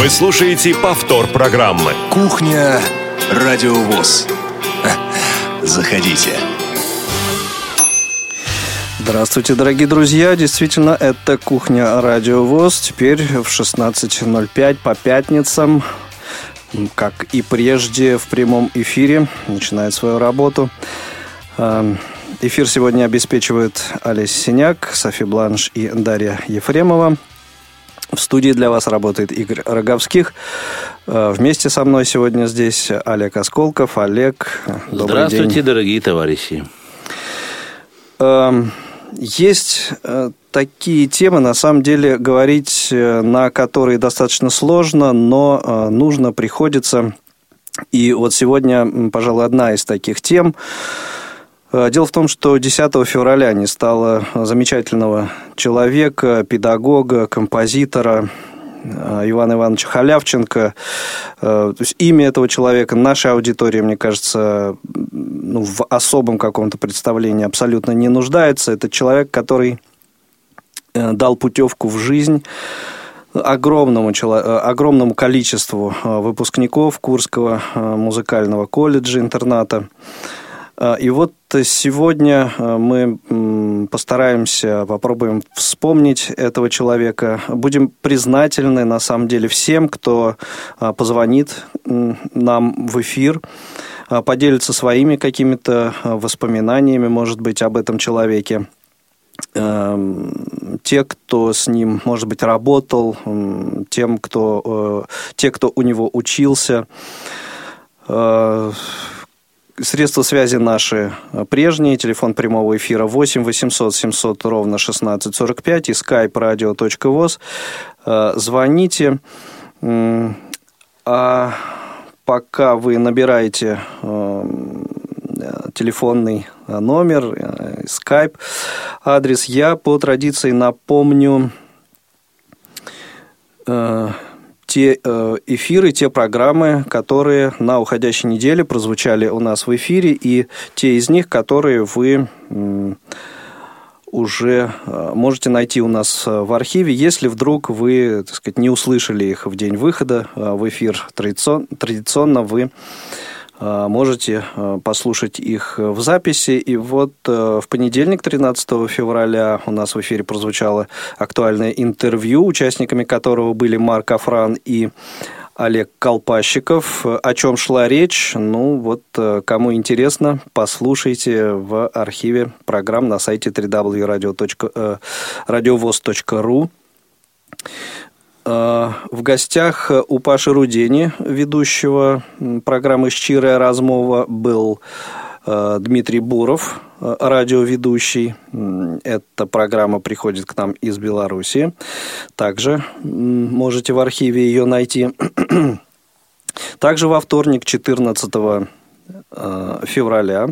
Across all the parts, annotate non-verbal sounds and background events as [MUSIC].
Вы слушаете повтор программы. Кухня Радиовоз. Заходите. Здравствуйте, дорогие друзья. Действительно, это «Кухня Радио ВОЗ». Теперь в 16.05 по пятницам, как и прежде, в прямом эфире начинает свою работу. Эм, эфир сегодня обеспечивают Олесь Синяк, Софи Бланш и Дарья Ефремова. В студии для вас работает Игорь Роговских. Э, вместе со мной сегодня здесь Олег Осколков. Олег, добрый Здравствуйте, день. дорогие товарищи. Эм, есть э, такие темы, на самом деле, говорить э, на которые достаточно сложно, но нужно, приходится. И вот сегодня, пожалуй, одна из таких тем. Дело в том, что 10 февраля не стало замечательного человека, педагога, композитора, Э, Ивана Ивановича Халявченко. Э, то есть имя этого человека нашей аудитории, мне кажется, ну, в особом каком-то представлении абсолютно не нуждается. Это человек, который э, дал путевку в жизнь огромному, огромному количеству выпускников Курского музыкального колледжа, интерната. А, и вот сегодня а, мы постараемся, попробуем вспомнить этого человека. Будем признательны, на самом деле, всем, кто а, позвонит нам в эфир, поделится своими какими-то воспоминаниями, может быть, об этом человеке те, кто с ним, может быть, работал, тем, кто, те, кто у него учился, Средства связи наши прежние. Телефон прямого эфира 8 800 700 ровно 1645 и skype radio.voz. Э, звоните. А пока вы набираете э, телефонный номер, э, скайп, адрес, я по традиции напомню те э, эфиры, те программы, которые на уходящей неделе прозвучали у нас в эфире, и те из них, которые вы уже э, можете найти у нас э, в архиве, если вдруг вы, так сказать, не услышали их в день выхода в эфир. Традиционно вы можете а, послушать их в записи. И вот э, в понедельник, 13 февраля, у нас в эфире прозвучало актуальное интервью, участниками которого были Марк Афран и Олег Колпащиков. О чем шла речь? Ну, вот э, кому интересно, послушайте в архиве программ на сайте www.radiovoz.ru. Э, в гостях у Паши Рудени, ведущего программы «Щирая размова», был э, Дмитрий Буров, э, радиоведущий. Эта программа приходит к нам из Беларуси. Также можете в архиве ее найти. [CLEARS THROAT] Также во вторник, 14 Э, февраля,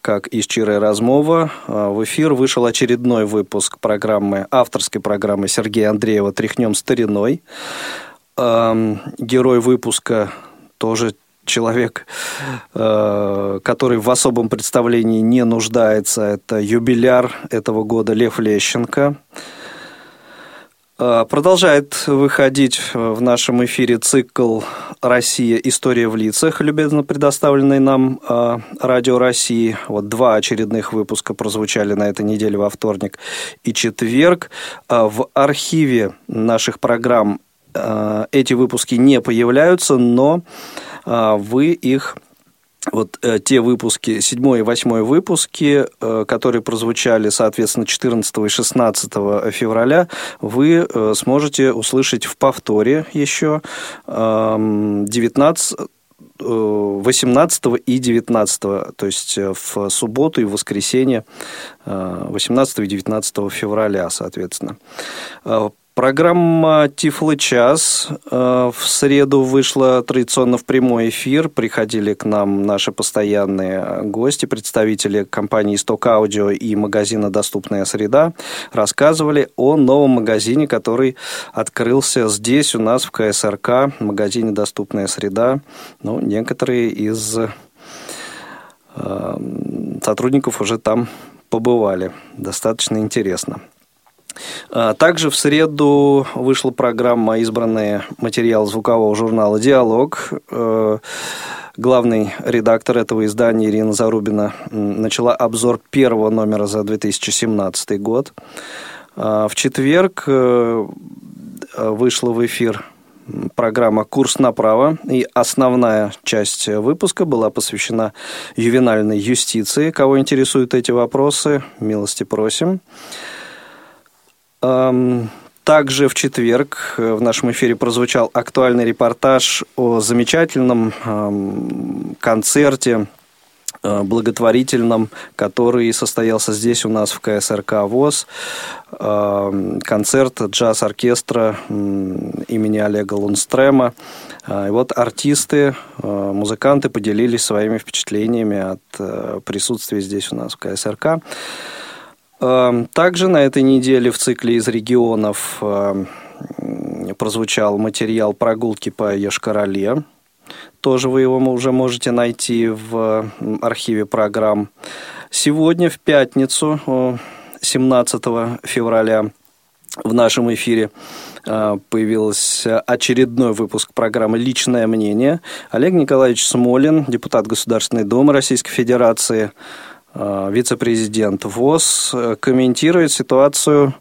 как из «Чирой размова», э, в эфир вышел очередной выпуск программы, авторской программы Сергея Андреева «Тряхнем стариной». Эм, герой выпуска тоже человек, э, который в особом представлении не нуждается. Это юбиляр этого года Лев Лещенко. А, продолжает выходить в нашем эфире цикл «Россия. История в лицах», любезно предоставленный нам а, Радио России. Вот два очередных выпуска прозвучали на этой неделе во вторник и четверг. А, в архиве наших программ эти выпуски не появляются, но вы их вот э, те выпуски, седьмой и восьмой выпуски, э, которые прозвучали, соответственно, 14 и 16 февраля, вы э, сможете услышать в повторе еще 19 18 и 19, то есть в субботу и в воскресенье 18 и 19 февраля, соответственно. Программа «Тифлы час» э, в среду вышла традиционно в прямой эфир. Приходили к нам наши постоянные гости, представители компании «Исток Аудио» и магазина «Доступная среда». Рассказывали о новом магазине, который открылся здесь у нас в КСРК, магазине «Доступная среда». Ну, некоторые из э, сотрудников уже там побывали. Достаточно интересно. А, также в среду вышла программа «Избранные материалы звукового журнала «Диалог». Э, главный редактор этого издания Ирина Зарубина начала обзор первого номера за 2017 год. А, в четверг э, вышла в эфир программа «Курс направо», и основная часть выпуска была посвящена ювенальной юстиции. Кого интересуют эти вопросы, милости просим. Также в четверг э, в нашем эфире прозвучал актуальный репортаж о замечательном концерте э, благотворительном, который состоялся здесь у нас в КСРК ВОЗ. Концерт джаз-оркестра имени Олега Лунстрема. А, и вот артисты, э, музыканты поделились своими впечатлениями от присутствия здесь у нас в КСРК. Эм, также на этой неделе в цикле из регионов эм, прозвучал материал прогулки по Ешкарале. Тоже вы его уже можете найти в архиве программ. Сегодня, в пятницу, 17 февраля, в нашем эфире э, появился очередной выпуск программы «Личное мнение». Олег Николаевич Смолин, депутат Государственной Думы Российской Федерации, вице-президент ВОЗ э, комментирует ситуацию,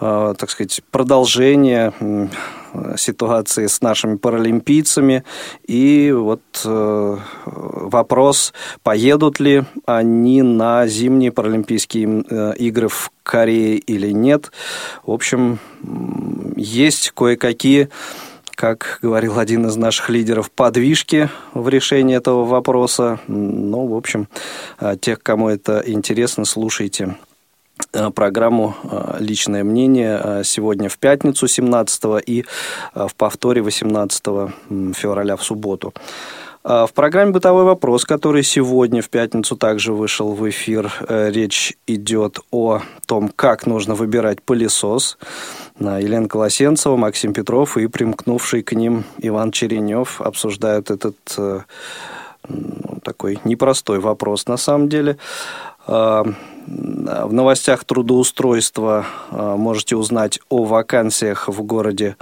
э, так сказать, продолжение ситуации с нашими паралимпийцами. И вот вопрос, поедут ли они на зимние паралимпийские игры в Корее или нет. В общем, есть кое-какие как говорил один из наших лидеров, подвижки в решении этого вопроса. Ну, в общем, а, тех, кому это интересно, слушайте а, программу а, «Личное мнение» сегодня в пятницу 17 и в повторе 18 февраля в субботу. В программе «Бытовой вопрос», который сегодня в пятницу также вышел в эфир, э, речь идет о том, как нужно выбирать пылесос. Елена Колосенцева, Максим Петров и примкнувший к ним Иван Черенев обсуждают этот э, ну, такой непростой вопрос на самом деле. А, в новостях трудоустройства а, можете узнать о вакансиях в городе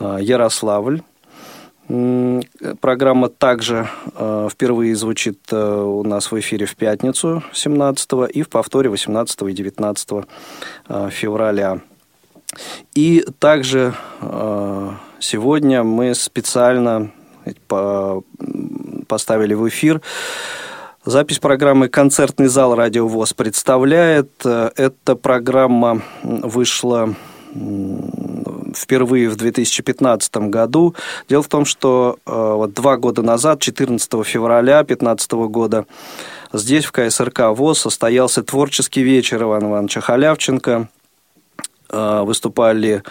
Ярославль. Программа также впервые звучит у нас в эфире в пятницу 17 и в повторе 18 и 19 февраля. И также э, сегодня мы специально поставили в эфир запись программы «Концертный зал Радио ВОЗ» представляет. Эта программа вышла впервые в 2015 году. Дело в том, что э, вот два года назад, 14 февраля 2015 года, здесь, в КСРК ВОЗ, состоялся творческий вечер Ивана Ивановича Халявченко – Э, выступали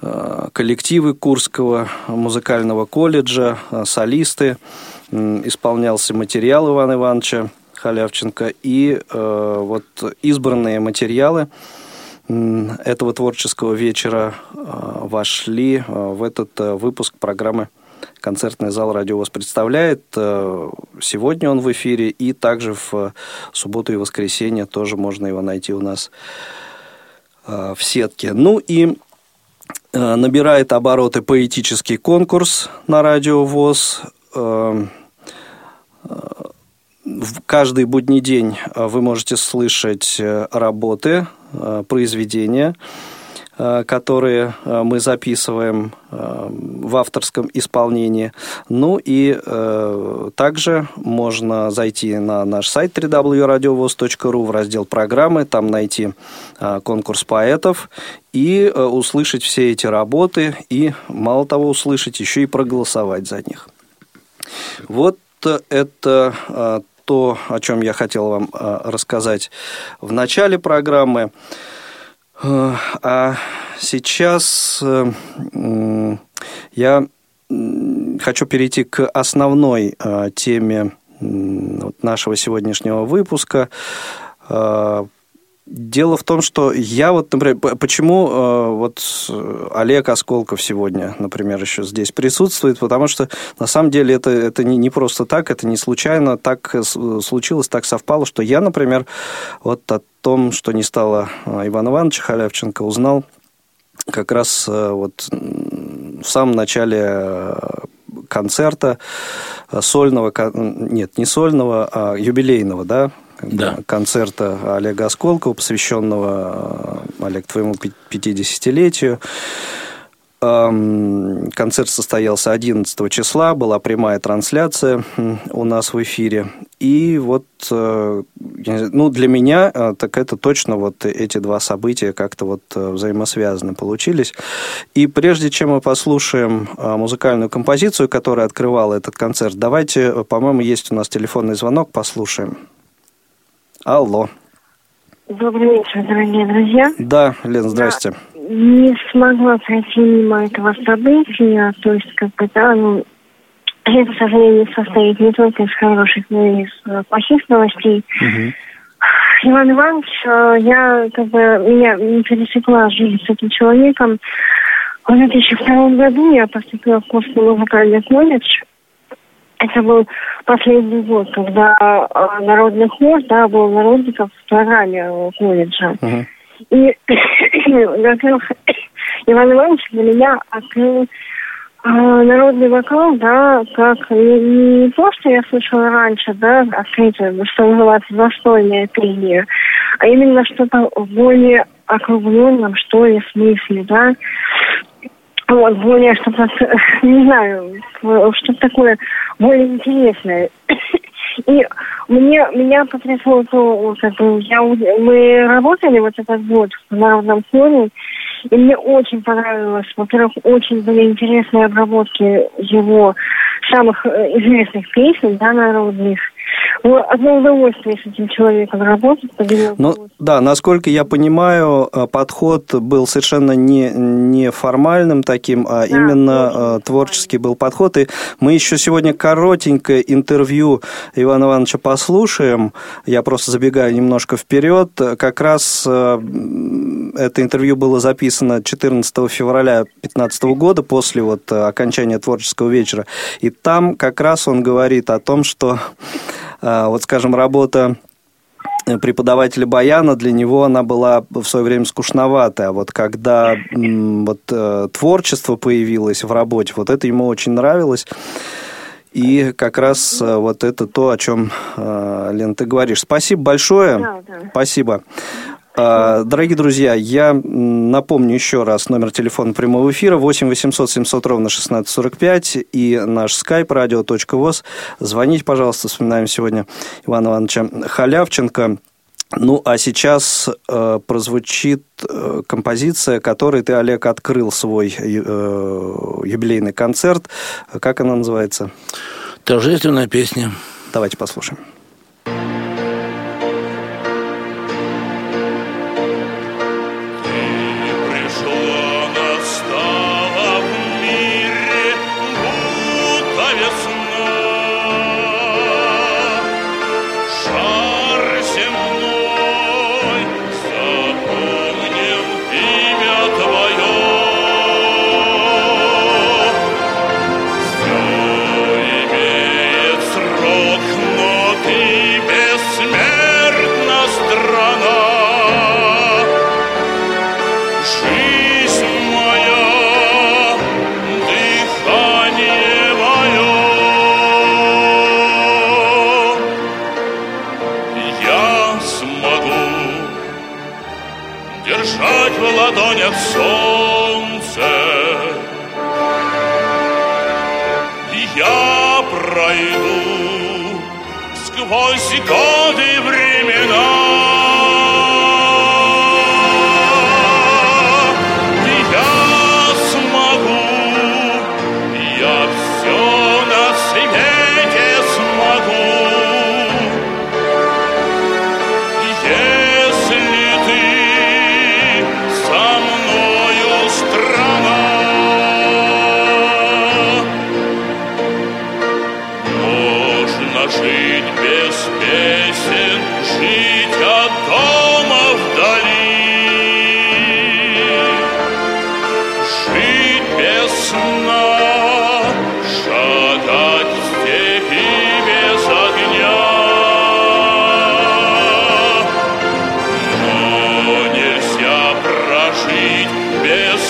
э, коллективы Курского музыкального колледжа, э, солисты, исполнялся материал Ивана Ивановича Халявченко, и вот избранные материалы этого творческого вечера вошли в этот выпуск программы концертный зал «Радио ВОЗ» представляет. Сегодня он в эфире, и также в субботу и воскресенье тоже можно его найти у нас Э, в сетке. Ну и э, набирает обороты поэтический конкурс на радио ВОЗ. Э, в каждый будний день вы можете слышать работы, произведения – Э, которые э, мы записываем э, в авторском исполнении. Ну и также можно зайти на наш сайт www.radiovoz.ru в раздел программы, там найти конкурс поэтов и услышать все эти работы и, мало того, услышать, еще и проголосовать за них. Вот это то, о чем я хотел вам рассказать в начале программы. А сейчас э, я хочу перейти к основной э, теме нашего сегодняшнего выпуска. Э, Дело в том, что я вот, например, почему э, вот Олег Осколков сегодня, например, еще здесь присутствует, потому что на самом деле это, это не, не просто так, это не случайно, так случилось, так совпало, что я, например, вот о том, что не стало Ивана Ивановича Халявченко, узнал как раз вот в самом начале концерта сольного, нет, не сольного, а юбилейного, да, да. концерта Олега Осколкова, посвященного, э, Олег, твоему 50-летию. Концерт состоялся 11 числа, была прямая трансляция у нас в эфире. И вот, э, ну, для меня, э, так это точно вот эти два события как-то вот взаимосвязаны получились. И прежде чем мы послушаем музыкальную композицию, которая открывала этот концерт, давайте, по-моему, есть у нас телефонный звонок, послушаем. Алло. Добрый вечер, дорогие друзья. Да, Лен, здрасте. Я не смогла пройти мимо этого события, то есть, как бы, да, ну, это, к сожалению, состоит не только из хороших, но и из э, плохих новостей. Угу. Иван Иванович, э, я, как бы, меня не пересекла жизнь с этим человеком. В 2002 году я поступила в Курский музыкальный колледж. Это был последний год, когда э, народный хор, да, был народников в программе колледжа. Uh-huh. И, [COUGHS] во-первых, [COUGHS] Иван Иванович для меня открыл э, народный вокал, да, как не, не то, что я слышала раньше, да, открытие, что называется застольное пение, а именно что-то более округленном, что ли, смысле, да. Вот, более что-то, не знаю, что-то такое более интересное. [COUGHS] И мне, меня потрясло то, как я, мы работали вот этот год в Народном хоре, и мне очень понравилось, во-первых, очень были интересные обработки его самых э, известных песен, да, народных. Ну, одно удовольствие с этим человеком работать. Ну, да, насколько я понимаю, э, подход был совершенно не, не формальным таким, а да, именно точно. Э, творческий был подход. И мы еще сегодня коротенькое интервью Ивана Ивановича послушаем. Я просто забегаю немножко вперед. Как раз это интервью было записано 14 февраля 2015 года, после вот окончания творческого вечера. И там как раз он говорит о том, что вот, скажем, работа преподавателя баяна, для него она была в свое время скучноватая. А вот когда вот, э, творчество появилось в работе, вот это ему очень нравилось. И как раз э, вот это то, о чем, э, Лен, ты говоришь. Спасибо большое. Да, да. Спасибо. А, дорогие друзья, я напомню еще раз номер телефона прямого эфира 8 800 700 ровно 1645 и наш skype radio.voz. Звоните, пожалуйста, вспоминаем сегодня Ивана Ивановича Халявченко. Ну, а сейчас э, прозвучит э, композиция, которой ты, Олег, открыл свой э, юбилейный концерт. Как она называется? Торжественная песня. Давайте послушаем.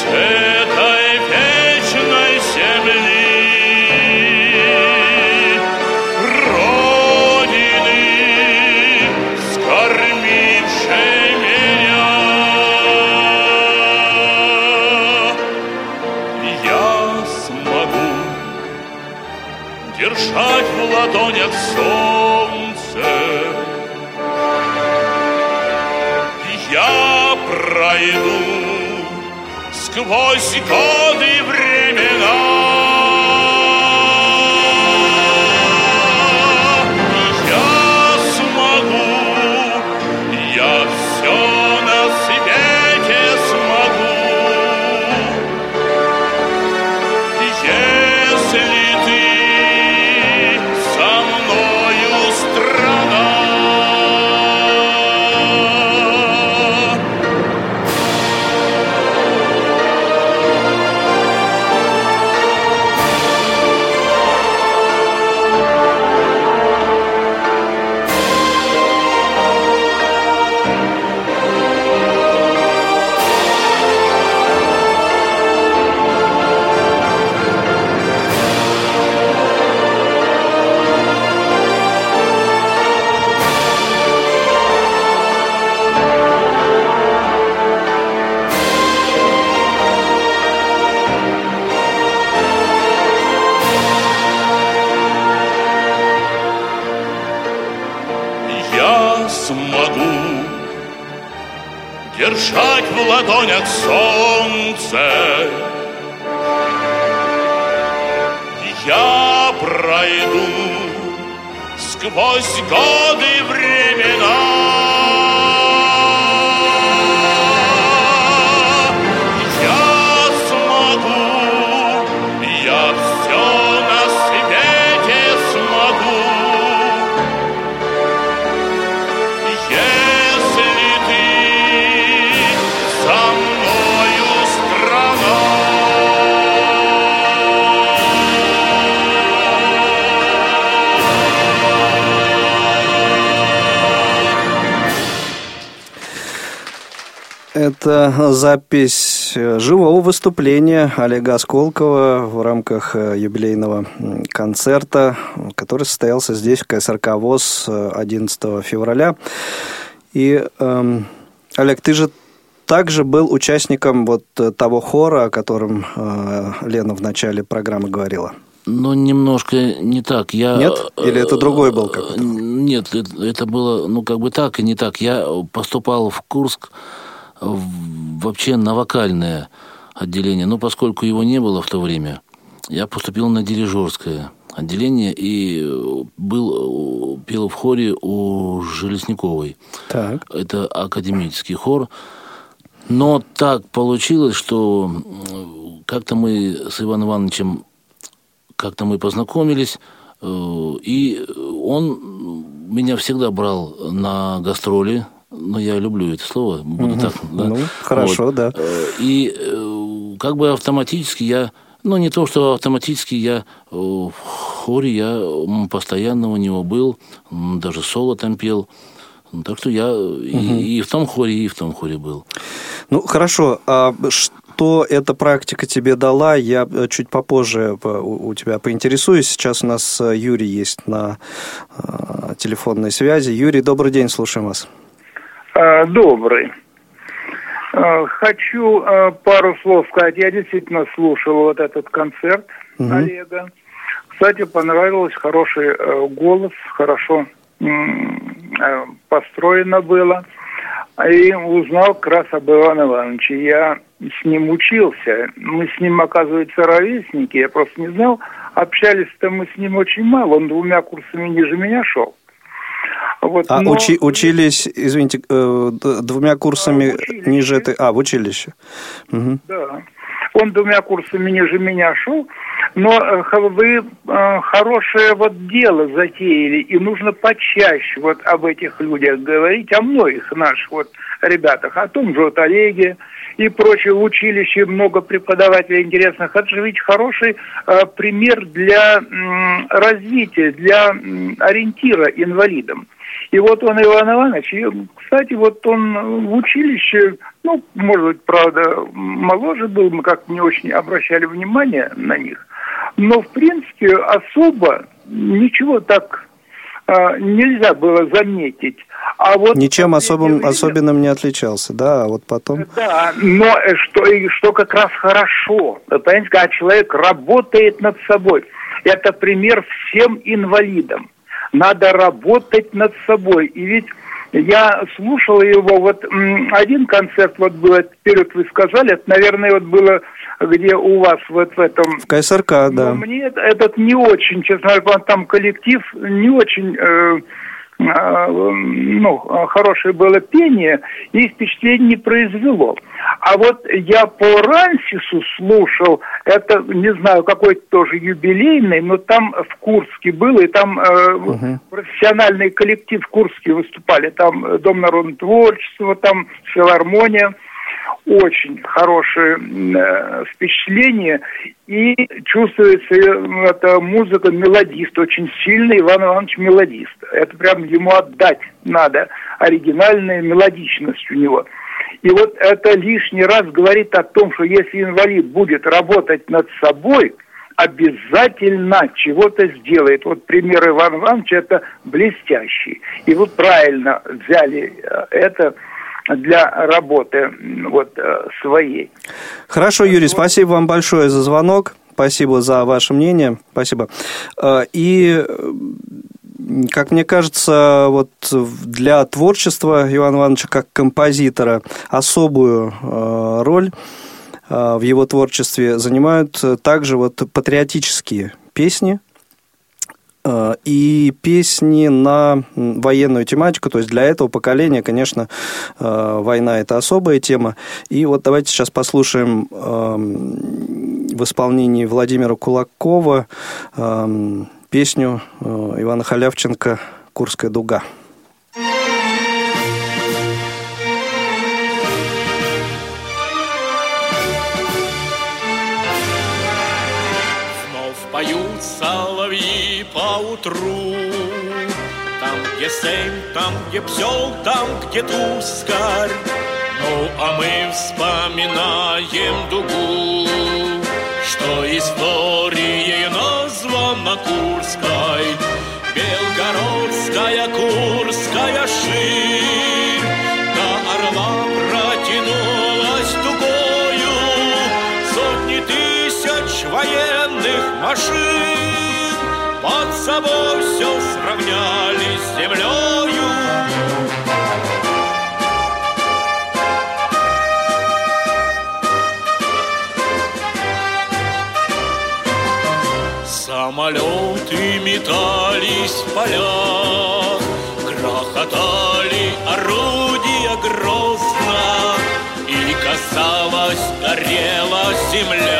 Сквозь ладонях солнце. Я пройду сквозь годы времена. Это запись э, живого выступления Олега Осколкова в рамках э, юбилейного концерта, который состоялся здесь, в КСРК ВОЗ 11 февраля. И, эм, Олег, ты же также был участником вот э, того хора, о котором э, Лена в начале программы говорила. Ну, немножко не так. Я... Нет? Или это другой был какой-то? Нет, это было, ну, как бы так и не так. Я поступал в Курск вообще на вокальное отделение. Но поскольку его не было в то время, я поступил на дирижерское отделение и был, пел в хоре у Железняковой. Так. Это академический хор. Но так получилось, что как-то мы с Иваном Ивановичем как-то мы познакомились, э, и он меня всегда брал на гастроли ну, я люблю это слово, буду так. Да? Ну, хорошо, вот. да. Э, и э, как бы автоматически я, ну, не то, что автоматически я э, в хоре, я постоянно у него был, даже соло там пел. Так что я угу. и, и в том хоре, и в том хоре был. Ну, хорошо. А что эта практика тебе дала, я чуть попозже у тебя поинтересуюсь. Сейчас у нас Юрий есть на телефонной связи. Юрий, добрый день, слушаем вас. А, добрый. А, хочу а, пару слов сказать. Я действительно слушал вот этот концерт угу. Олега. Кстати, понравилось, хороший э, голос, хорошо э, построено было. И узнал как раз об Иване Ивановиче. Я с ним учился. Мы с ним, оказывается, ровесники. Я просто не знал. Общались-то мы с ним очень мало. Он двумя курсами ниже меня шел. Вот, а но... учи, учились, извините, э, двумя курсами да, ниже этой... А, в училище. Угу. Да. Он двумя курсами ниже меня шел. Но э, вы э, хорошее вот дело затеяли, и нужно почаще вот об этих людях говорить, о многих наших вот ребятах, о том же вот Олеге и прочее. В училище много преподавателей интересных. Это же ведь хороший э, пример для м, развития, для м, ориентира инвалидам. И вот он, Иван Иванович, и, кстати, вот он в училище, ну, может быть, правда, моложе был, мы как не очень обращали внимание на них, но, в принципе, особо ничего так нельзя было заметить. А вот Ничем особым, время- особенным не отличался, да, а вот потом... да, но э, что, и что как раз хорошо, понимаете, когда человек работает над собой, это пример всем инвалидам. Надо работать над собой. И ведь я слушал его, вот один концерт вот был, вперед вы сказали, это, наверное, вот было где у вас вот в этом В КСРК, но да. мне это- этот не очень, честно говоря, там коллектив не очень, э, э, ну, хорошее было пение и впечатление не произвело. А вот я по Рансису слушал, это, не знаю, какой-то тоже юбилейный, но там в Курске было, и там э, профессиональный коллектив в Курске выступали, там Дом народного творчества, там филармония очень хорошее э, впечатление и чувствуется эта музыка мелодист, очень сильный Иван Иванович мелодист. Это прям ему отдать надо, оригинальная мелодичность у него. И вот это лишний раз говорит о том, что если инвалид будет работать над собой, обязательно чего-то сделает. Вот пример Ивана Ивановича это блестящий. И вы правильно взяли э, это для работы вот э, своей. Хорошо, Юрий, спасибо вам большое за звонок. Спасибо за ваше мнение. Спасибо. Э, И, как мне кажется, вот для творчества Ивана Ивановича как композитора особую э, роль в его творчестве занимают также вот патриотические песни, и песни на военную тематику. То есть для этого поколения, конечно, э, война это особая тема. И вот давайте сейчас послушаем эм, в исполнении Владимира Кулакова эм, песню э, Ивана Халявченко «Курская дуга». По утру Там, где сень, там, где пчел, там, где тускарь. Ну, а мы вспоминаем дугу Что историей названа Курской Белгородская, Курская ширь собой все сравняли с землею Самолеты метались в полях, Грохотали орудия грозно, И, казалось, горела земля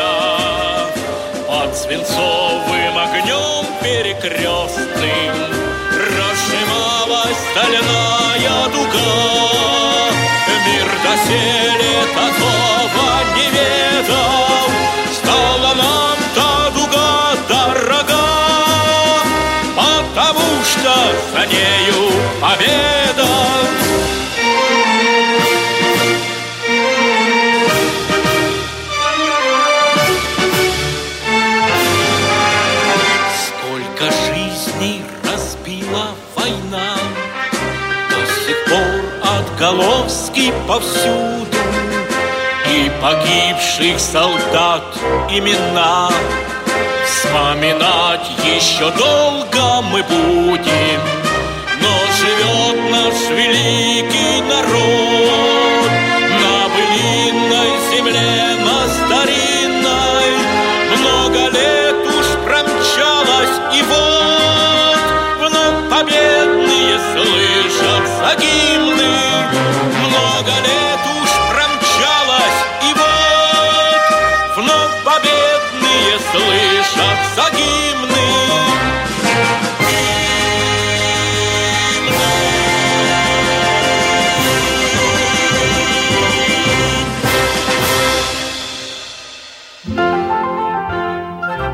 свинцовым огнем перекрестным Разжималась стальная дуга. Мир доселе такого не ведал. Стала нам та дуга дорога Потому что за нею победа повсюду. И погибших солдат имена Вспоминать еще долго мы будем. Но живет наш великий народ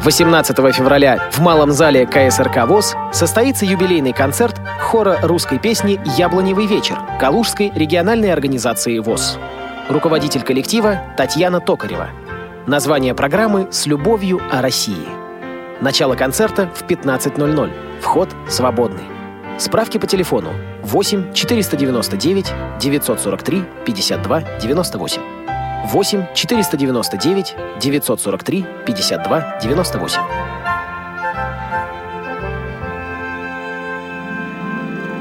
18 февраля в Малом зале КСРК ВОЗ состоится юбилейный концерт хора русской песни «Яблоневый вечер» Калужской региональной организации ВОЗ. Руководитель коллектива Татьяна Токарева. Название программы «С любовью о России». Начало концерта в 15.00. Вход свободный. Справки по телефону 8 499 943 52 98. 8 499 943 52 98.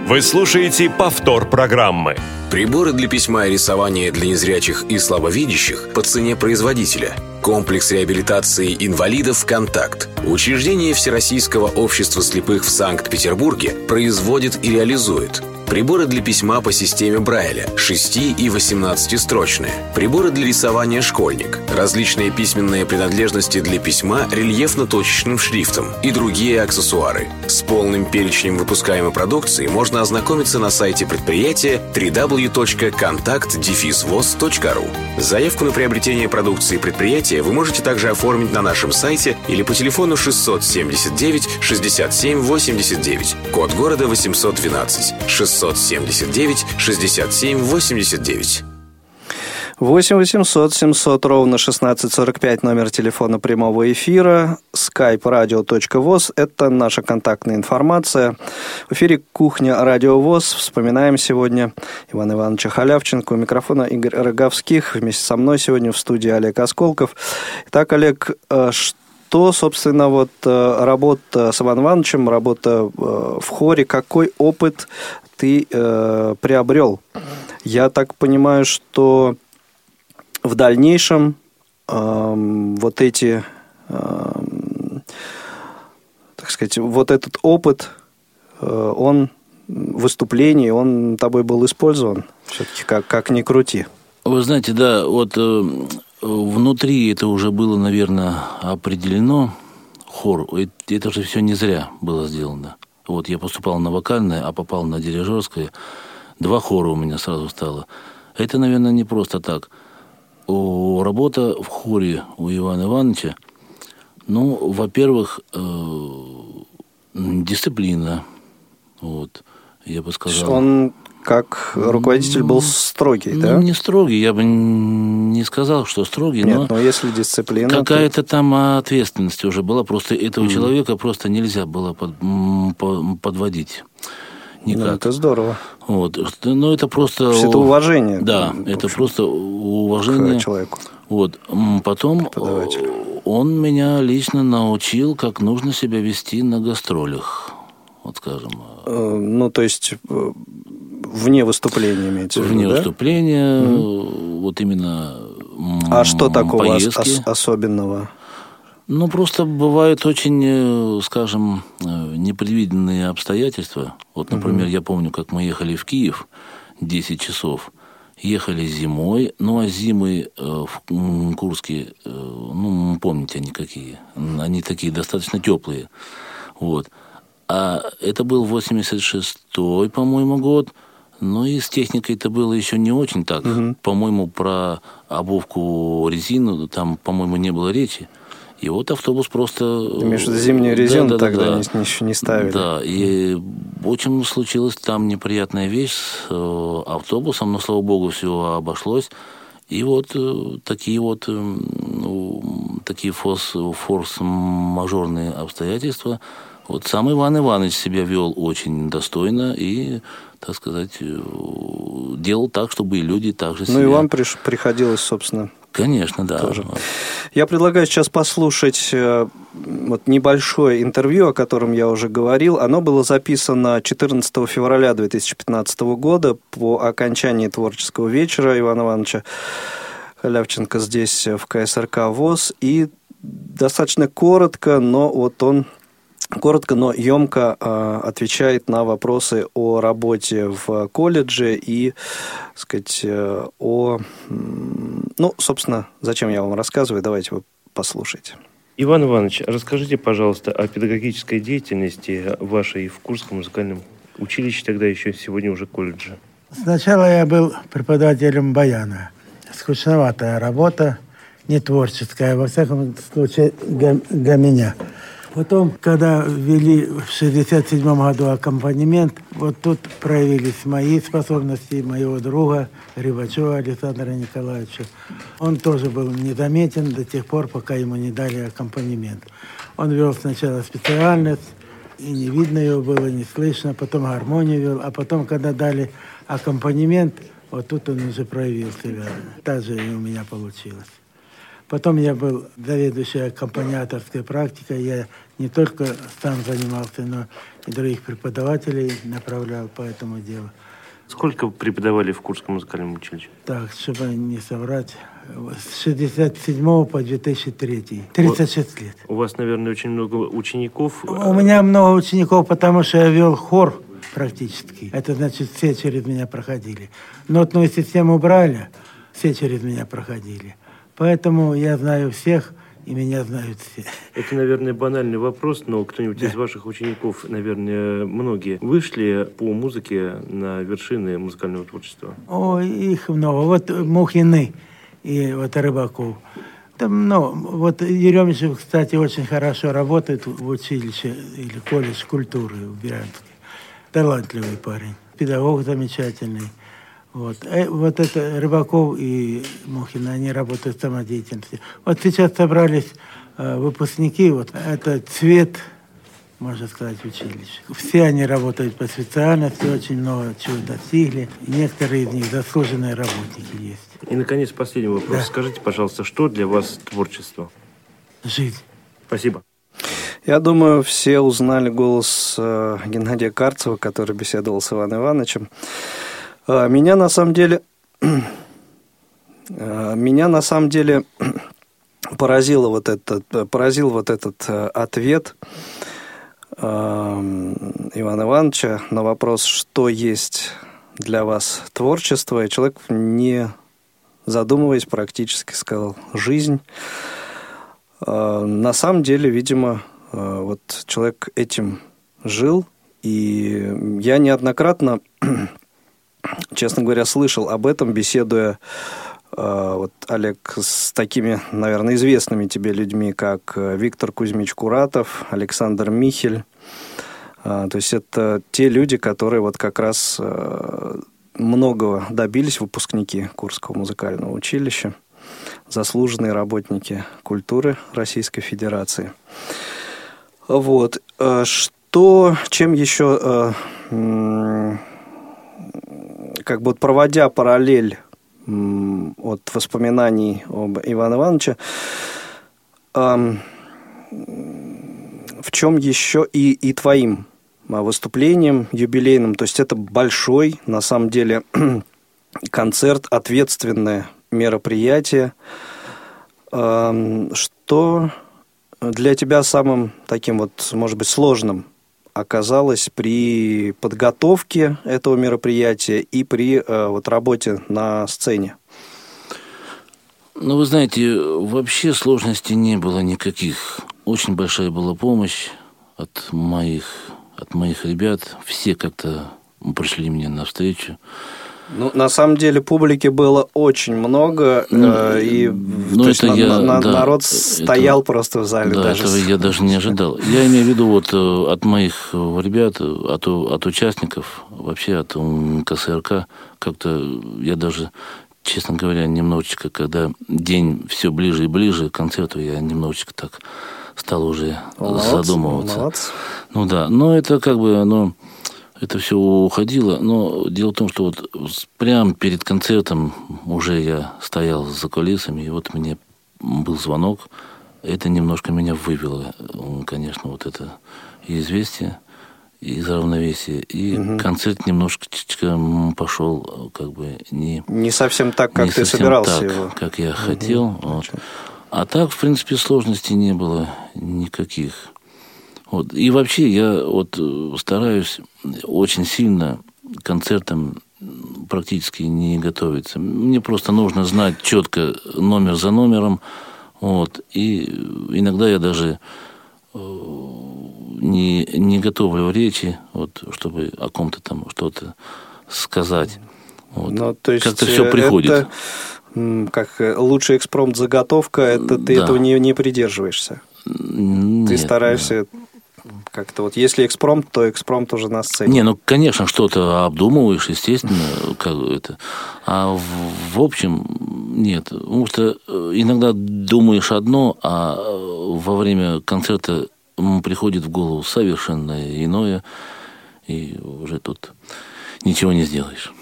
Вы слушаете повтор программы. Приборы для письма и рисования для незрячих и слабовидящих по цене производителя. Комплекс реабилитации инвалидов «Контакт». Учреждение Всероссийского общества слепых в Санкт-Петербурге производит и реализует – Приборы для письма по системе Брайля 6 и 18-строчные. Приборы для рисования «Школьник». Различные письменные принадлежности для письма рельефно-точечным шрифтом и другие аксессуары. С полным перечнем выпускаемой продукции можно ознакомиться на сайте предприятия www.contact-voz.ru. Заявку на приобретение продукции предприятия вы можете также оформить на нашем сайте или по телефону 679 67 89, код города 812 600 679 67 89. 8 800 700 ровно 1645 номер телефона прямого эфира, skype radio.voz – это наша контактная информация. В эфире «Кухня Радио ВОЗ». Вспоминаем сегодня Ивана Ивановича Халявченко. У микрофона Игорь Роговских. Вместе со мной сегодня в студии Олег Осколков. Итак, Олег, что что, собственно, вот э, работа с Иваном Ивановичем, работа э, в хоре, какой опыт ты э, приобрел? Я так понимаю, что в дальнейшем э, вот эти, э, так сказать, вот этот опыт, э, он выступлений, он тобой был использован все-таки, как, как ни крути. Вы знаете, да, вот э, внутри это уже было, наверное, определено. Хор, это же все не зря было сделано. Вот я поступал на вокальное, а попал на дирижерское. Два хора у меня сразу стало. Это, наверное, не просто так. О, работа в хоре у Ивана Ивановича, ну, во-первых, э, дисциплина. Вот, я бы сказал. Он как руководитель был строгий, ну, да? не строгий, я бы не сказал, что строгий, Нет, но, но если дисциплина... Какая-то то... там ответственность уже была, просто этого mm. человека просто нельзя было под, подводить. Никак. Ну, это здорово. Вот. Но это просто... это уважение. Да, это просто уважение... К человеку. Вот. Потом он меня лично научил, как нужно себя вести на гастролях. Вот скажем. Э, ну, то есть э, вне выступления имеется в виду, Вне да? выступления, mm вот именно А что такого поездки. ос- особенного? Ну, просто бывают очень, э, скажем, э, непредвиденные обстоятельства. Вот, например, mm я помню, как мы ехали в Киев 10 часов. Ехали зимой, ну, а зимы э, в Курске, ну, помните они какие. Они такие достаточно теплые. Вот. А это был 86-й, по-моему, год. Ну и с техникой это было еще не очень так. Угу. По-моему, про обувку резину там, по-моему, не было речи. И вот автобус просто... Между зимнюю резину да, да, тогда да, да. еще не ставили. Да, и очень случилась там неприятная вещь с э, автобусом, но, слава богу, все обошлось. И вот э, такие вот э, ну, такие форс, форс-мажорные обстоятельства. Вот сам Иван Иванович себя вел очень достойно и так сказать, э, делал так, чтобы и люди также себя... Ну, и вам приш... приходилось, собственно, Конечно, да. Тоже. Я предлагаю сейчас послушать э, вот небольшое интервью, о котором я уже говорил. Оно было записано 14 февраля 2015 года по окончании творческого вечера Ивана Ивановича Халявченко здесь в КСРК ВОЗ. И достаточно коротко, но вот он коротко, но емко э, отвечает на вопросы о работе в колледже и, так сказать, э, о... Ну, собственно, зачем я вам рассказываю, давайте вы послушайте. Иван Иванович, расскажите, пожалуйста, о педагогической деятельности вашей в Курском музыкальном училище, тогда еще сегодня уже колледже. Сначала я был преподавателем баяна. Скучноватая работа. не творческая, во всяком случае, для меня. Потом, когда ввели в 67 году аккомпанемент, вот тут проявились мои способности, моего друга Рыбачева Александра Николаевича. Он тоже был незаметен до тех пор, пока ему не дали аккомпанемент. Он вел сначала специальность, и не видно его было, не слышно, потом гармонию вел, а потом, когда дали аккомпанемент, вот тут он уже проявил себя. Так же и у меня получилось. Потом я был заведующей аккомпаниаторской практикой. Я не только сам занимался, но и других преподавателей направлял по этому делу. Сколько преподавали в Курском музыкальном училище? Так, чтобы не соврать, с 67 по 2003. 36 лет. У вас, наверное, очень много учеников. У меня много учеников, потому что я вел хор практически. Это значит, все через меня проходили. Нотную систему брали, все через меня проходили. Поэтому я знаю всех, и меня знают все. Это, наверное, банальный вопрос, но кто-нибудь да. из ваших учеников, наверное, многие вышли по музыке на вершины музыкального творчества? О, их много. Вот Мухины и вот Рыбаков. Там, ну, вот Еремичев, кстати, очень хорошо работает в училище или колледж культуры в Брянске. Талантливый парень, педагог замечательный. Вот. Э, вот это Рыбаков и Мухин, они работают в самодеятельности. Вот сейчас собрались э, выпускники, вот это цвет, можно сказать, училища. Все они работают по специальности, очень много чего достигли. Некоторые из них заслуженные работники есть. И, наконец, последний вопрос. Да. Скажите, пожалуйста, что для вас творчество? Жизнь. Спасибо. Я думаю, все узнали голос э, Геннадия Карцева, который беседовал с Иваном Ивановичем. А, меня на самом деле... А, меня на самом деле поразило вот этот, поразил вот этот э, ответ а, Ивана Ивановича на вопрос, что есть для вас творчество, и человек, не задумываясь, практически сказал «жизнь». На самом деле, видимо, вот человек этим жил, и я неоднократно честно говоря, слышал об этом, беседуя э, вот, Олег, с такими, наверное, известными тебе людьми, как э, Виктор Кузьмич Куратов, Александр Михель. Э, то есть это те люди, которые вот как раз многого добились, выпускники Курского музыкального училища, заслуженные работники культуры Российской Федерации. Вот. Что, чем еще как бы проводя параллель от воспоминаний об Иване Ивановиче, в чем еще и, и твоим а, выступлением юбилейным, то есть это большой, на самом деле, [CLEARS THROAT] концерт, ответственное мероприятие. Что для тебя самым таким вот, может быть, сложным оказалось при подготовке этого мероприятия и при э, вот, работе на сцене? Ну, вы знаете, вообще сложностей не было никаких. Очень большая была помощь от моих, от моих ребят. Все как-то пришли мне навстречу. Ну, на самом деле публики было очень много, ну, э, и ну, это есть, я, на, да, народ стоял это, просто в зале. Да, даже. этого я даже не ожидал. Я имею в виду вот э, от моих ребят, от, от участников, вообще от КСРК, как-то я даже честно говоря, немножечко, когда день все ближе и ближе к концерту, я немножечко так стал уже молодцы, задумываться. Молодцы. Ну да, но это как бы, ну, это все уходило. Но дело в том, что вот прямо перед концертом уже я стоял за кулисами, и вот мне был звонок. Это немножко меня вывело, конечно, вот это известие из равновесия. И угу. концерт немножечко пошел как бы не... Не совсем так, как ты собирался так, его. как я угу. хотел. Вот. А так, в принципе, сложностей не было никаких. Вот. И вообще я вот э, стараюсь очень сильно концертам практически не готовиться. Мне просто нужно знать четко номер за номером. Вот. И иногда я даже э, не, не готовлю речи, вот, чтобы о ком-то там что-то сказать. Вот. Ну, то есть Как-то все приходит. Это Как э, лучший экспромт заготовка, это ты да. этого не, не придерживаешься. Нет, ты стараешься да. Как-то вот если экспромт, то экспромт уже на сцене. Не, ну конечно что-то обдумываешь, естественно, как это. А в, в общем нет, потому что э, иногда думаешь одно, а э, во время концерта приходит в голову совершенно иное, и уже тут ничего не сделаешь.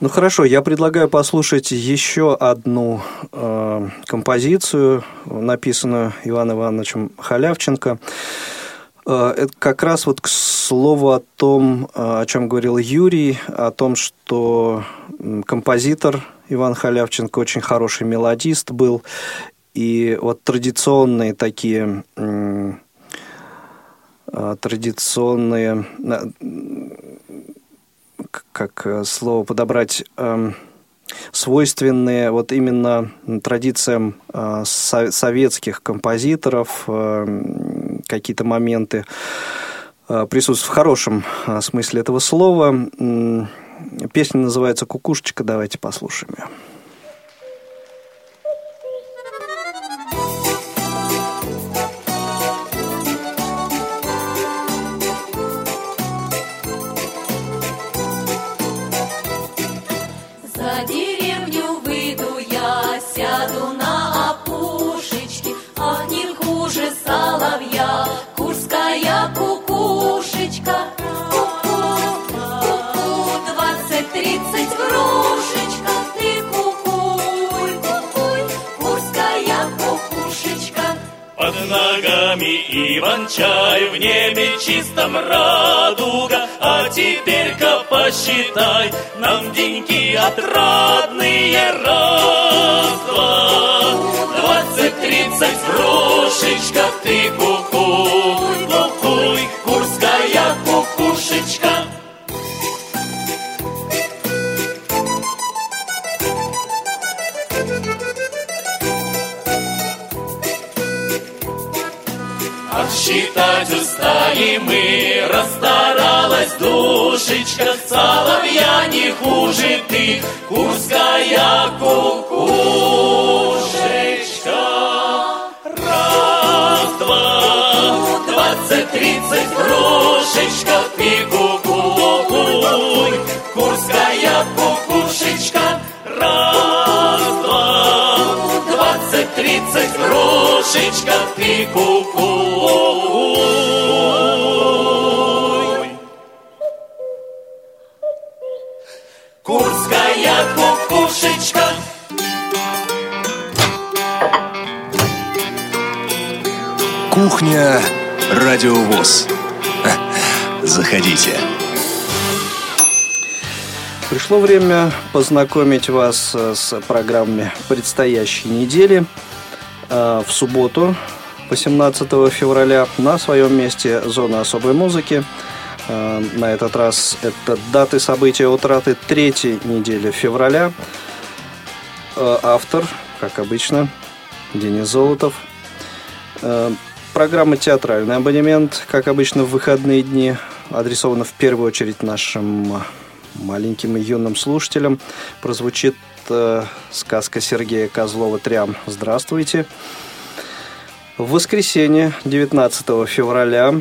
Ну хорошо, я предлагаю послушать еще одну э, композицию, написанную Иваном Ивановичем Халявченко. Э, это как раз вот к слову о том, э, о чем говорил Юрий, о том, что композитор Иван Халявченко очень хороший мелодист был, и вот традиционные такие э, традиционные как слово подобрать, эм, свойственные вот именно традициям советских композиторов, э, какие-то моменты присутствуют в хорошем смысле этого слова. Песня называется «Кукушечка», давайте послушаем ее. Иван-чай в небе чистом радуга, А теперь-ка посчитай нам деньги отрадные раз, два, двадцать, тридцать грошечка, ты кукуй, Считать устали мы, расстаралась душечка, Соловья не хуже ты, курская кукушечка. Раз, два, двадцать, тридцать, крошечка, ты кукуй, курская кукушечка. Раз, два, двадцать, тридцать, крошечка, ты кукуй. Кухня Радиовоз. Заходите. Пришло время познакомить вас с программами предстоящей недели. А, в субботу, 18 февраля, на своем месте «Зона особой музыки». А, на этот раз это даты события утраты третьей недели февраля. А, автор, как обычно, Денис Золотов. Программа «Театральный абонемент», как обычно в выходные дни, адресована в первую очередь нашим маленьким и юным слушателям. Прозвучит э, сказка Сергея Козлова «Трям». Здравствуйте. В воскресенье, 19 февраля,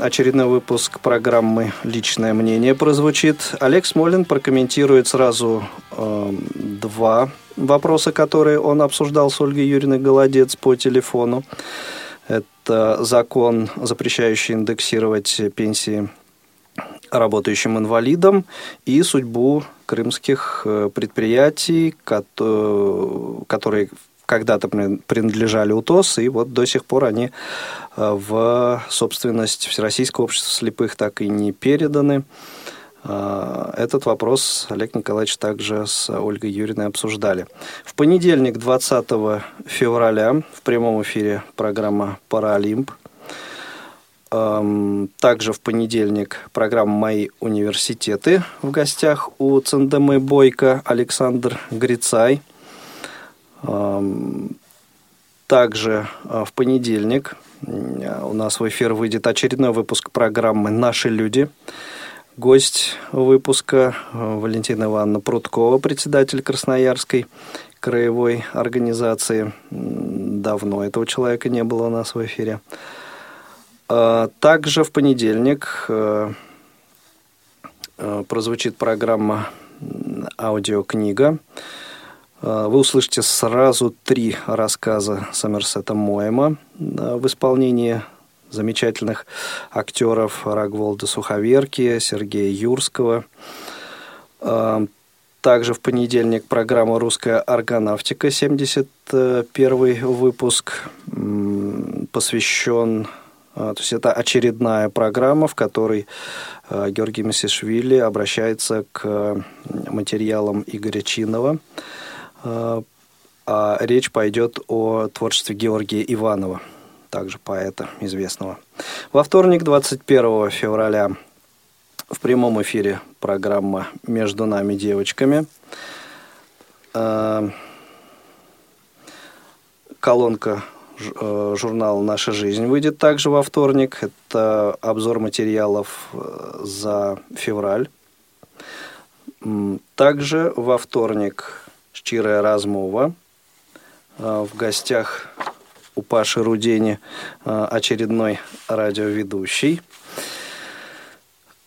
очередной выпуск программы «Личное мнение» прозвучит. Олег Смолин прокомментирует сразу э, два вопроса, которые он обсуждал с Ольгой Юриной Голодец по телефону. Это закон, запрещающий индексировать пенсии работающим инвалидам и судьбу крымских э, предприятий, которые когда-то принадлежали УТОС, и вот до сих пор они э, в собственность Всероссийского общества слепых так и не переданы. А, этот вопрос Олег Николаевич также с Ольгой Юриной обсуждали. В понедельник, 20 февраля, в прямом эфире программа «Паралимп». Также в понедельник программа «Мои университеты». В гостях у Цендемы Бойко Александр Грицай. Также а, в понедельник у нас в эфир выйдет очередной выпуск программы «Наши люди», гость выпуска Валентина Ивановна Пруткова, председатель Красноярской краевой организации. Давно этого человека не было у нас в эфире. А, также в понедельник прозвучит программа «Аудиокнига». А, вы услышите сразу три рассказа Сомерсета Моэма в исполнении замечательных актеров Рагволда Суховерки, Сергея Юрского. А, также в понедельник программа «Русская органавтика», 71 выпуск, посвящен а, то есть это очередная программа, в которой Георгий Месишвили обращается к материалам Игоря Чинова. А речь пойдет о творчестве Георгия Иванова, также поэта известного. Во вторник, 21 февраля, в прямом эфире программа «Между нами девочками». Колонка Э, журнал «Наша жизнь» выйдет также во вторник. Это обзор материалов э, за февраль. Также во вторник «Щирая размова». Э, в гостях у Паши Рудени очередной радиоведущий.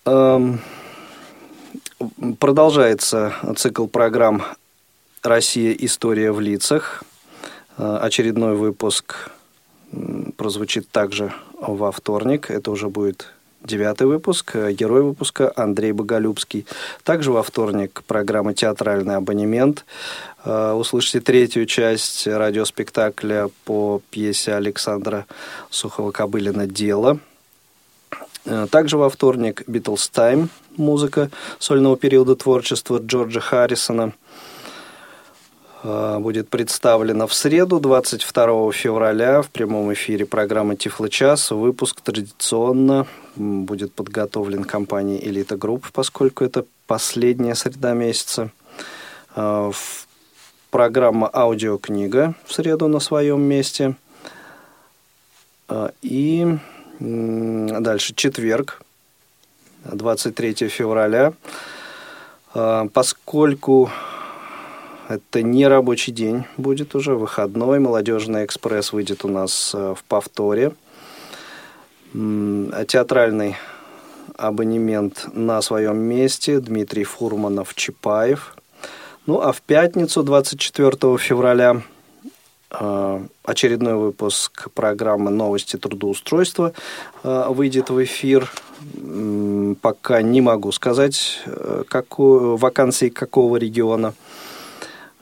Эм, продолжается цикл программ «Россия. История в лицах». Э, очередной выпуск прозвучит также во вторник. Это уже будет девятый выпуск. Э, герой выпуска Андрей Боголюбский. Также во вторник программа «Театральный абонемент». Э, услышите третью часть радиоспектакля по пьесе Александра Сухова-Кобылина «Дело». Также во вторник «Битлз Тайм» музыка сольного периода творчества Джорджа Харрисона – Э, будет представлена в среду, 22 февраля, в прямом эфире программы «Тифлочас». Выпуск традиционно будет подготовлен компанией «Элита Групп», поскольку это последняя среда месяца. Э, программа «Аудиокнига» в среду на своем месте. Э, и дальше четверг, 23 февраля. Поскольку это не рабочий день будет уже, выходной. Молодежный экспресс выйдет у нас э, в повторе. Театральный абонемент на своем месте. Дмитрий Фурманов, Чапаев. Ну, а в пятницу, 24 февраля, э, очередной выпуск программы «Новости трудоустройства» э, выйдет в эфир. Пока не могу сказать, какую, вакансии какого региона –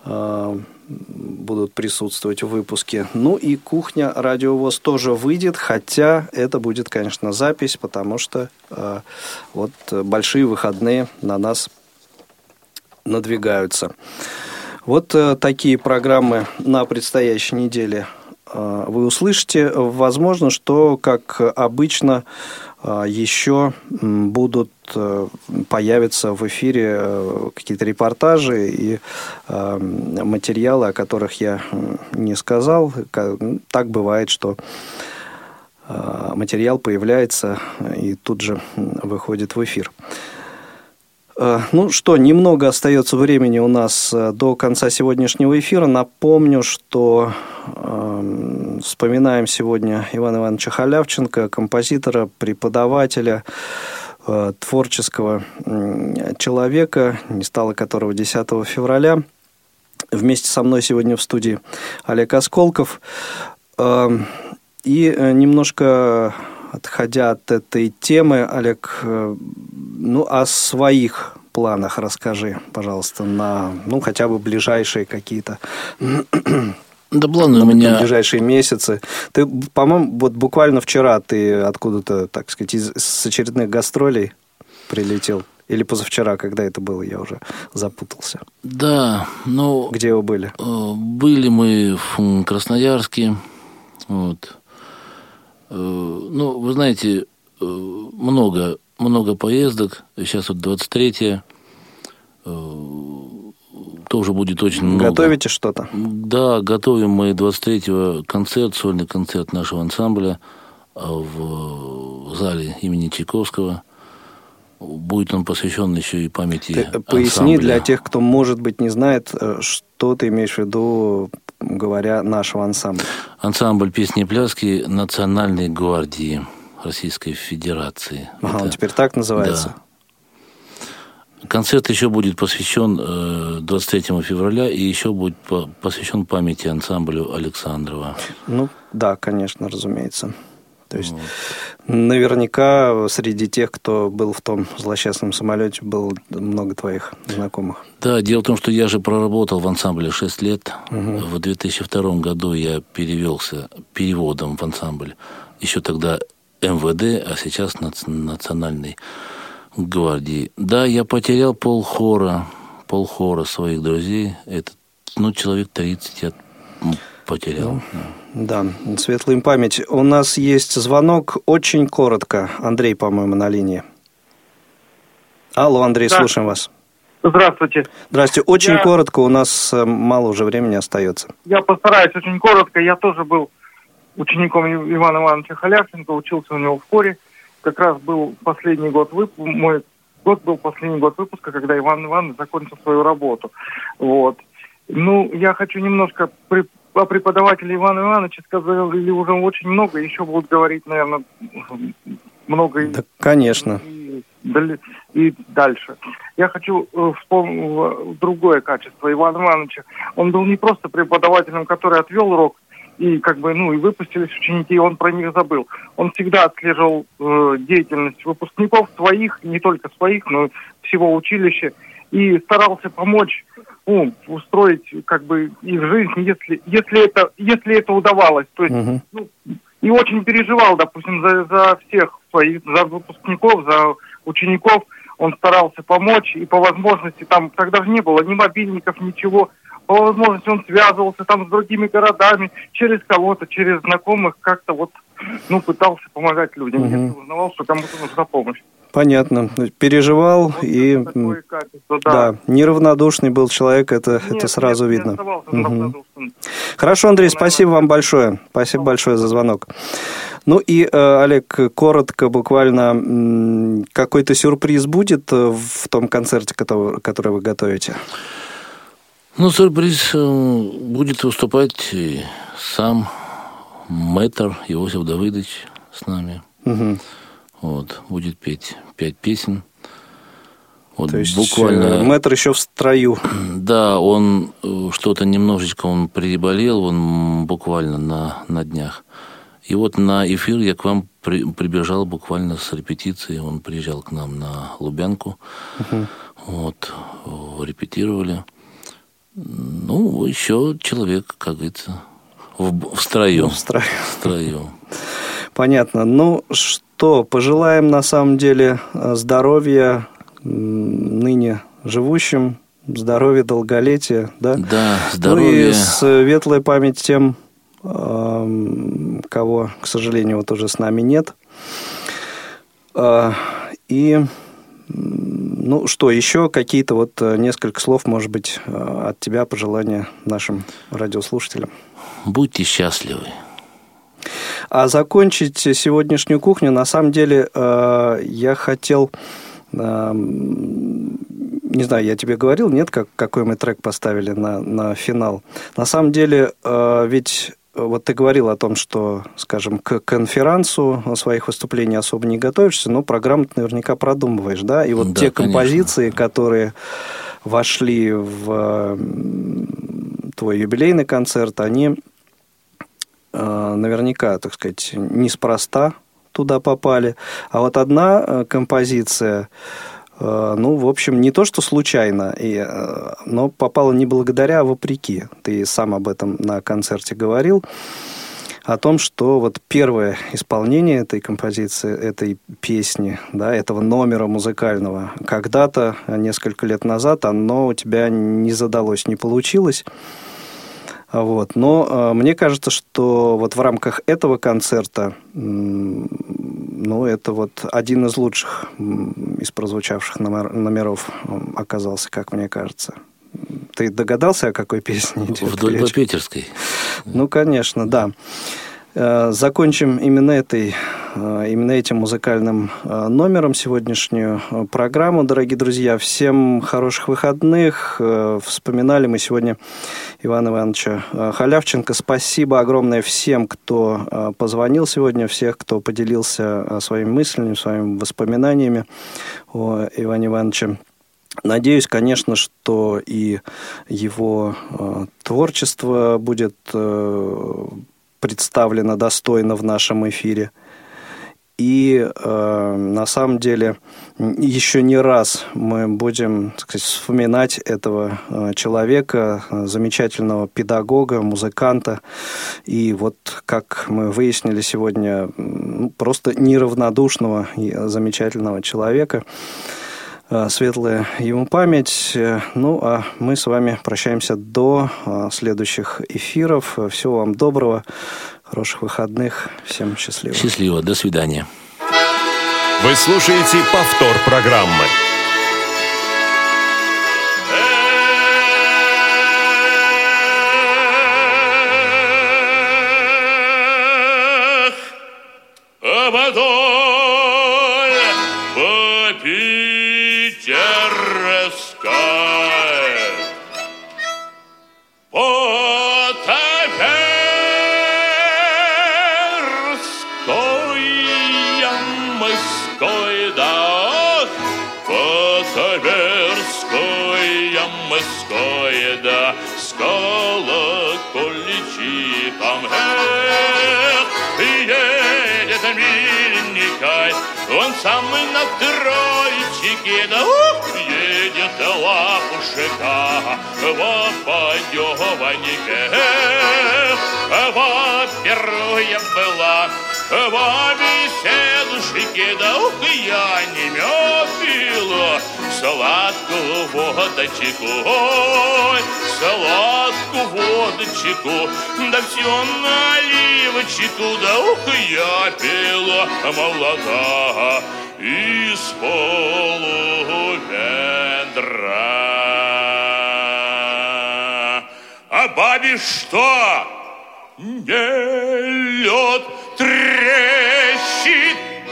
будут присутствовать в выпуске. Ну и кухня радиовоз тоже выйдет, хотя это будет, конечно, запись, потому что э, вот большие выходные на нас надвигаются. Вот э, такие программы на предстоящей неделе э, вы услышите. Возможно, что, как обычно, э, еще будут Э, появятся в эфире э, какие-то репортажи и э, материалы, о которых я не сказал. Так бывает, что материал появляется и тут же выходит в эфир. Ну что, немного остается времени у нас до конца сегодняшнего эфира. Напомню, что вспоминаем сегодня Ивана Ивановича Халявченко, композитора, преподавателя, Э, творческого человека, не стало которого 10 февраля. Вместе со мной сегодня в студии Олег Осколков. Эм, и э, немножко отходя от этой темы, Олег, э, ну, о своих планах расскажи, пожалуйста, на, ну, хотя бы ближайшие какие-то да планы у меня... ближайшие месяцы. Ты, по-моему, вот буквально вчера ты откуда-то, так сказать, из, с очередных гастролей прилетел. Или позавчера, когда это было, я уже запутался. Да, ну... Где вы были? Э, были мы в Красноярске. Вот. Э, ну, вы знаете, э, много, много поездок. Сейчас вот 23-е тоже будет очень много. Готовите что-то? Да, готовим мы 23-го концерт, сольный концерт нашего ансамбля а, в зале имени Чайковского. будет он посвящен еще и памяти Ты поясни для тех, кто, может быть, не знает, э, что ты имеешь в виду, говоря нашего ансамбля. Ансамбль песни и пляски Национальной гвардии Российской Федерации. Ага, Это, он теперь так называется? Да. Концерт еще будет посвящен 23 э, февраля и еще будет посвящен памяти ансамблю Александрова. Ну, да, конечно, разумеется. То есть вот. наверняка среди тех, кто был в том злосчастном самолете, было много твоих знакомых. Да, дело в том, что я же проработал в ансамбле 6 лет. Угу. В 2002 году я перевелся переводом в ансамбль. Еще тогда МВД, а сейчас национальный гвардии. Да, я потерял полхора, полхора своих друзей. Это, ну, человек 30 я потерял. Ну, да, светлая им память. У нас есть звонок очень коротко. Андрей, по-моему, на линии. Алло, Андрей, да. слушаем вас. Здравствуйте. Здравствуйте. Очень я... коротко, у нас э, мало уже времени остается. Я постараюсь очень коротко. Я тоже был учеником Ивана Ивановича Халяшенко, учился у него в хоре как раз был последний год выпуска, мой год был последний год выпуска, когда Иван Иванович закончил свою работу. Вот. Ну, я хочу немножко при, о преподавателе Ивана Ивановича сказали уже очень много, еще будут говорить, наверное, много. Да, конечно. И, и дальше. Я хочу э, вспомнить другое качество Ивана Ивановича. Он был не просто преподавателем, который отвел урок, и как бы, ну, и выпустились ученики, и он про них забыл. Он всегда отслеживал э, деятельность выпускников своих, не только своих, но всего училища, и старался помочь ну, устроить как бы их жизнь, если, если, это, если это удавалось. То есть, uh-huh. ну, и очень переживал, допустим, за, за всех своих, за выпускников, за учеников. Он старался помочь, и по возможности там тогда же не было ни мобильников, ничего по возможности он связывался там с другими городами, через кого-то, через знакомых, как-то вот, ну, пытался помогать людям, угу. если узнавал, что кому-то нужна помощь. Понятно. Переживал вот и качество, да. да, неравнодушный был человек, это, нет, это сразу нет, видно. Угу. Хорошо, Андрей, спасибо вам большое. Спасибо большое за звонок. Ну и, э, Олег, коротко, буквально, какой-то сюрприз будет э, в том концерте, который вы готовите? Ну, сюрприз э, будет выступать сам мэтр Иосиф Давыдович с нами. Угу. Вот, будет петь пять песен. Вот То есть буквально... Э, мэтр еще в строю. Да, он э, что-то немножечко он приболел, он буквально на, на днях. И вот на эфир я к вам при, прибежал буквально с репетиции. Он приезжал к нам на Лубянку. Угу. Вот, репетировали. Ну, еще человек, как говорится, в, в строю. В строю. В строю. Понятно. Ну, что, пожелаем на самом деле здоровья ныне живущим, здоровья, долголетия, да? Да, здоровья. Ну и светлая память тем, кого, к сожалению, вот уже с нами нет. А, и ну что, еще какие-то вот э, несколько слов, может быть, э, от тебя пожелания нашим радиослушателям? Будьте счастливы. А закончить сегодняшнюю кухню, на самом деле, э, я хотел, не знаю, я тебе говорил, нет, как, какой мы трек поставили на, на финал. На самом деле, ведь вот ты говорил о том, что, скажем, к конферансу своих выступлений особо не готовишься, но программу ты наверняка продумываешь, да? И вот да, те композиции, конечно. которые вошли в твой юбилейный концерт, они э, наверняка, так сказать, неспроста туда попали. А вот одна э, композиция, ну, в общем, не то, что случайно, и, э, но попало не благодаря, а вопреки. Ты сам об этом на концерте говорил, о том, что вот первое исполнение этой композиции, этой песни, да, этого номера музыкального, когда-то, несколько лет назад, оно у тебя не задалось, не получилось. Вот. Но э, мне кажется, что вот в рамках этого концерта, ну, это вот один из лучших из прозвучавших номер, номеров оказался, как мне кажется. Ты догадался, о какой песне идет Вдоль по Питерской. Ну, конечно, да. Э, закончим именно этой именно этим музыкальным номером сегодняшнюю программу, дорогие друзья. Всем хороших выходных. Вспоминали мы сегодня Ивана Ивановича Халявченко. Спасибо огромное всем, кто позвонил сегодня, всех, кто поделился своими мыслями, своими воспоминаниями о Иване Ивановиче. Надеюсь, конечно, что и его э, творчество будет э, представлено достойно в нашем эфире. И э, на самом деле еще не раз мы будем так сказать, вспоминать этого э, человека, э, замечательного педагога, музыканта. И вот, как мы выяснили сегодня, просто неравнодушного и замечательного человека. Э, светлая ему память. Э, ну, а мы с вами прощаемся до э, следующих эфиров. Всего вам доброго, хороших выходных. Всем счастливо. Счастливо. До свидания. Вы слушаете повтор программы. Он самый на троечке, да ух, едет лапушка в подёваннике. Во-первых, была в беседушке, да ух, я не пила сладкую водочку, ой, сладкую водочку, да все наливочку, да ух, я пила молока из полуведра. А бабе что? Не лед трещит,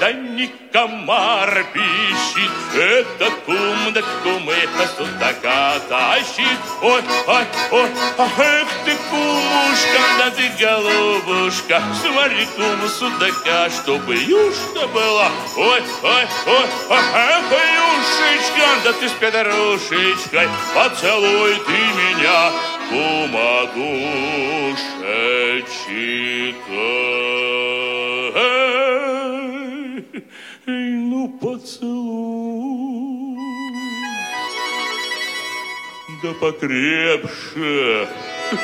да не комар пищит. Это кум, да кум, это судака тащит. Ой, ой, ой, эх ты, кумушка, да ты голубушка, смотри, кум судака, чтобы юшка была. Ой, ой, ой, эх, юшечка, да ты с педрушечкой, поцелуй ты меня, кума душечка. Эй, ну поцелуй. Да покрепше. [LAUGHS]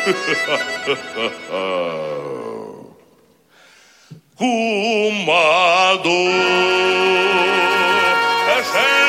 Кумаду. Эшер.